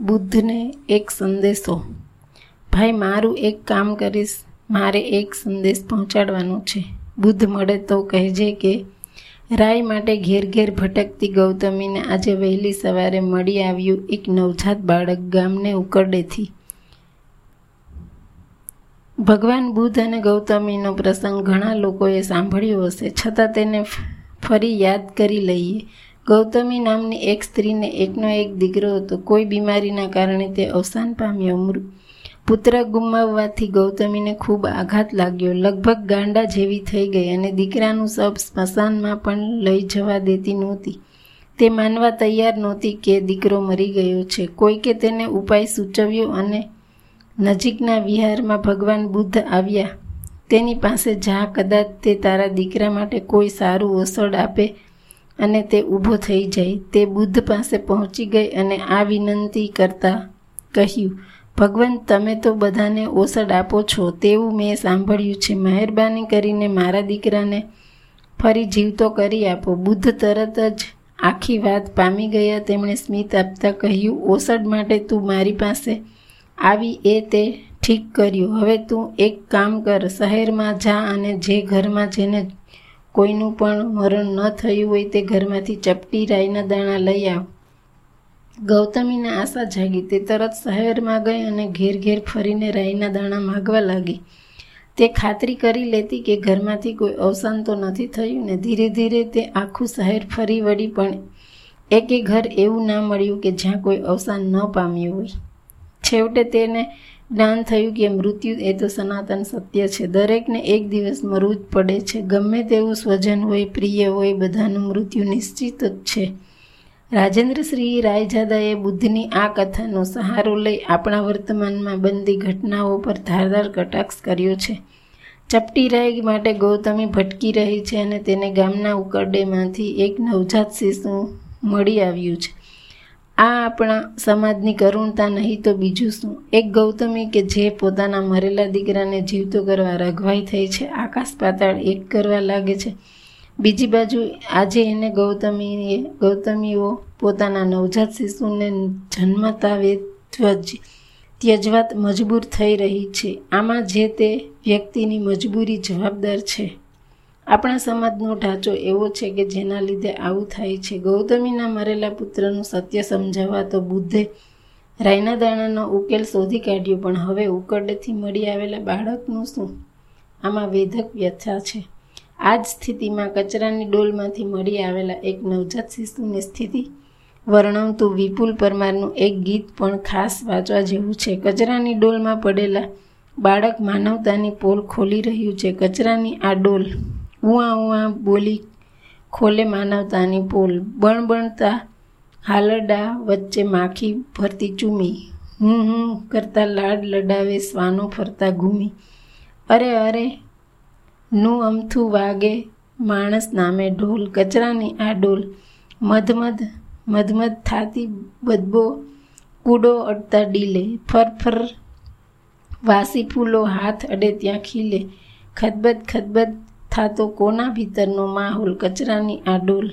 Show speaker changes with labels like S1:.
S1: બુદ્ધને એક સંદેશો ભાઈ, મારું એક કામ કરીશ, મારે એક સંદેશ પહોંચાડવાનો છે. બુદ્ધ મળે તો કહેજે કે, રાય માટે ઘેર ઘેર ભટકતી ગૌતમીને આજે વહેલી સવારે મળી આવ્યું એક નવજાત બાળક ગામને ઉકરડેથી. ભગવાન બુદ્ધ અને ગૌતમીનો પ્રસંગ ઘણા લોકોએ સાંભળ્યો હશે. છતાં તેને ફરી યાદ કરી લઈએ. ગૌતમી નામની એક સ્ત્રીને એકનો એક દીકરો હતો. કોઈ બીમારીના કારણે તે અવસાન પામ્યો. પુત્ર ગુમાવવાથી ગૌતમીને ખૂબ આઘાત લાગ્યો. લગભગ ગાંડા જેવી થઈ ગઈ અને દીકરાનું શબ સ્મશાનમાં પણ લઈ જવા દેતી નહોતી. તે માનવા તૈયાર નહોતી કે દીકરો મરી ગયો છે. કોઈકે તેને ઉપાય સૂચવ્યો અને નજીકના વિહારમાં ભગવાન બુદ્ધ આવ્યા. તેની પાસે જા કદાચ તે તારા દીકરા માટે કોઈ સારું ઓસડ આપે અને તે ઊભો થઈ જાય તે બુદ્ધ પાસે પહોંચી ગઈ અને આ વિનંતી કરતા કહ્યું, ભગવાન, તમે તો બધાને ઓસડ આપો છો, તેવું મેં સાંભળ્યું છે. મહેરબાની કરીને મારા દીકરાને ફરી જીવતો કરી આપો. બુદ્ધ તરત જ આખી વાત પામી ગયા. તેમણે સ્મિત આપતા કહ્યું, ઓસડ માટે તું મારી પાસે આવી એ તે ઠીક કર્યું. હવે તું એક કામ કર, શહેરમાં જા અને જે ઘરમાં જેને કોઈનું પણ મરણ ન થયું હોય તે ઘરમાંથી ચપટી રાઈના દાણા લઈ આવ. ગૌતમીને આશા જાગી. તે તરત શહેરમાં ગઈ અને ઘેર ઘેર ફરીને રાઈના દાણા માગવા લાગી. તે ખાતરી કરી લેતી કે ઘરમાંથી કોઈ અવસાન તો નથી થયું ને ધીરે ધીરે તે આખું શહેર ફરી વળી પણ એકે ઘર એવું ના મળ્યું કે જ્યાં કોઈ અવસાન ન પામ્યું હોય. છેવટે તેને જ્ઞાન થયું કે મૃત્યુ એ તો સનાતન સત્ય છે. દરેકને એક દિવસ મરવું જ પડે છે. ગમે તેવું સ્વજન હોય, પ્રિય હોય, બધાનું મૃત્યુ નિશ્ચિત જ છે. રાજેન્દ્ર શ્રી રાયજાદાએ બુદ્ધની આ કથાનો સહારો લઈ આપણા વર્તમાનમાં બનતી ઘટનાઓ પર ધારદાર કટાક્ષ કર્યો છે. ચપટી રાય માટે ગૌતમી ભટકી રહી છે અને તેને ગામના ઉકરડેમાંથી એક નવજાત શિશુ મળી આવ્યું છે. આ આપણા સમાજની કરુણતા નહીં તો બીજું શું? એક ગૌતમી કે જે પોતાના મરેલા દીકરાને જીવતો કરવા રઘવાઈ થઈ છે, આકાશ પાતાળ એક કરવા લાગે છે. બીજી બાજુ આજે એને ગૌતમીએ, ગૌતમીઓ પોતાના નવજાત શિશુને જન્મતા વેત્વજ ત્યજવાત મજબૂર થઈ રહી છે. આમાં જે તે વ્યક્તિની મજબૂરી જવાબદાર છે. આપણા સમાજનો ઢાંચો એવો છે કે જેના લીધે આવું થાય છે. ગૌતમીના મરેલા પુત્રનું સત્ય સમજાવવા તો બુદ્ધે રાયના દાણાનો ઉકેલ શોધી કાઢ્યો, પણ હવે ઉકરડેથી મળી આવેલા બાળકનું શું? આમાં વેધક વ્યથા છે. આ જ સ્થિતિમાં કચરાની ડોલમાંથી મળી આવેલા એક નવજાત શિશુની સ્થિતિ વર્ણવતું વિપુલ પરમારનું એક ગીત પણ ખાસ વાંચવા જેવું છે. કચરાની ડોલમાં પડેલા બાળક માનવતાની પોલ ખોલી રહ્યું છે. કચરાની આ ડોલ ઉવા ઉવા બોલી ખોલે માનવતાની પોલ બણબણતા, હાલરડા વચ્ચે માખી ફરતી ચૂમી. હું હું કરતા લાડ લડાવે શ્વાનો ફરતા ઘૂમી. અરે અરે, નું અમથું વાગે માણસ નામે ઢોલ. કચરાની આ ડોલ, મધમધ મધમધ થાતી બદબો, કૂડો અડતા ડીલે. ફરફર વાસી ફૂલો હાથ અડે ત્યાં ખીલે. ખદબદ ખદબદ થાતો કોના ભીતરનો માહોલ કચરાની આ ડોલ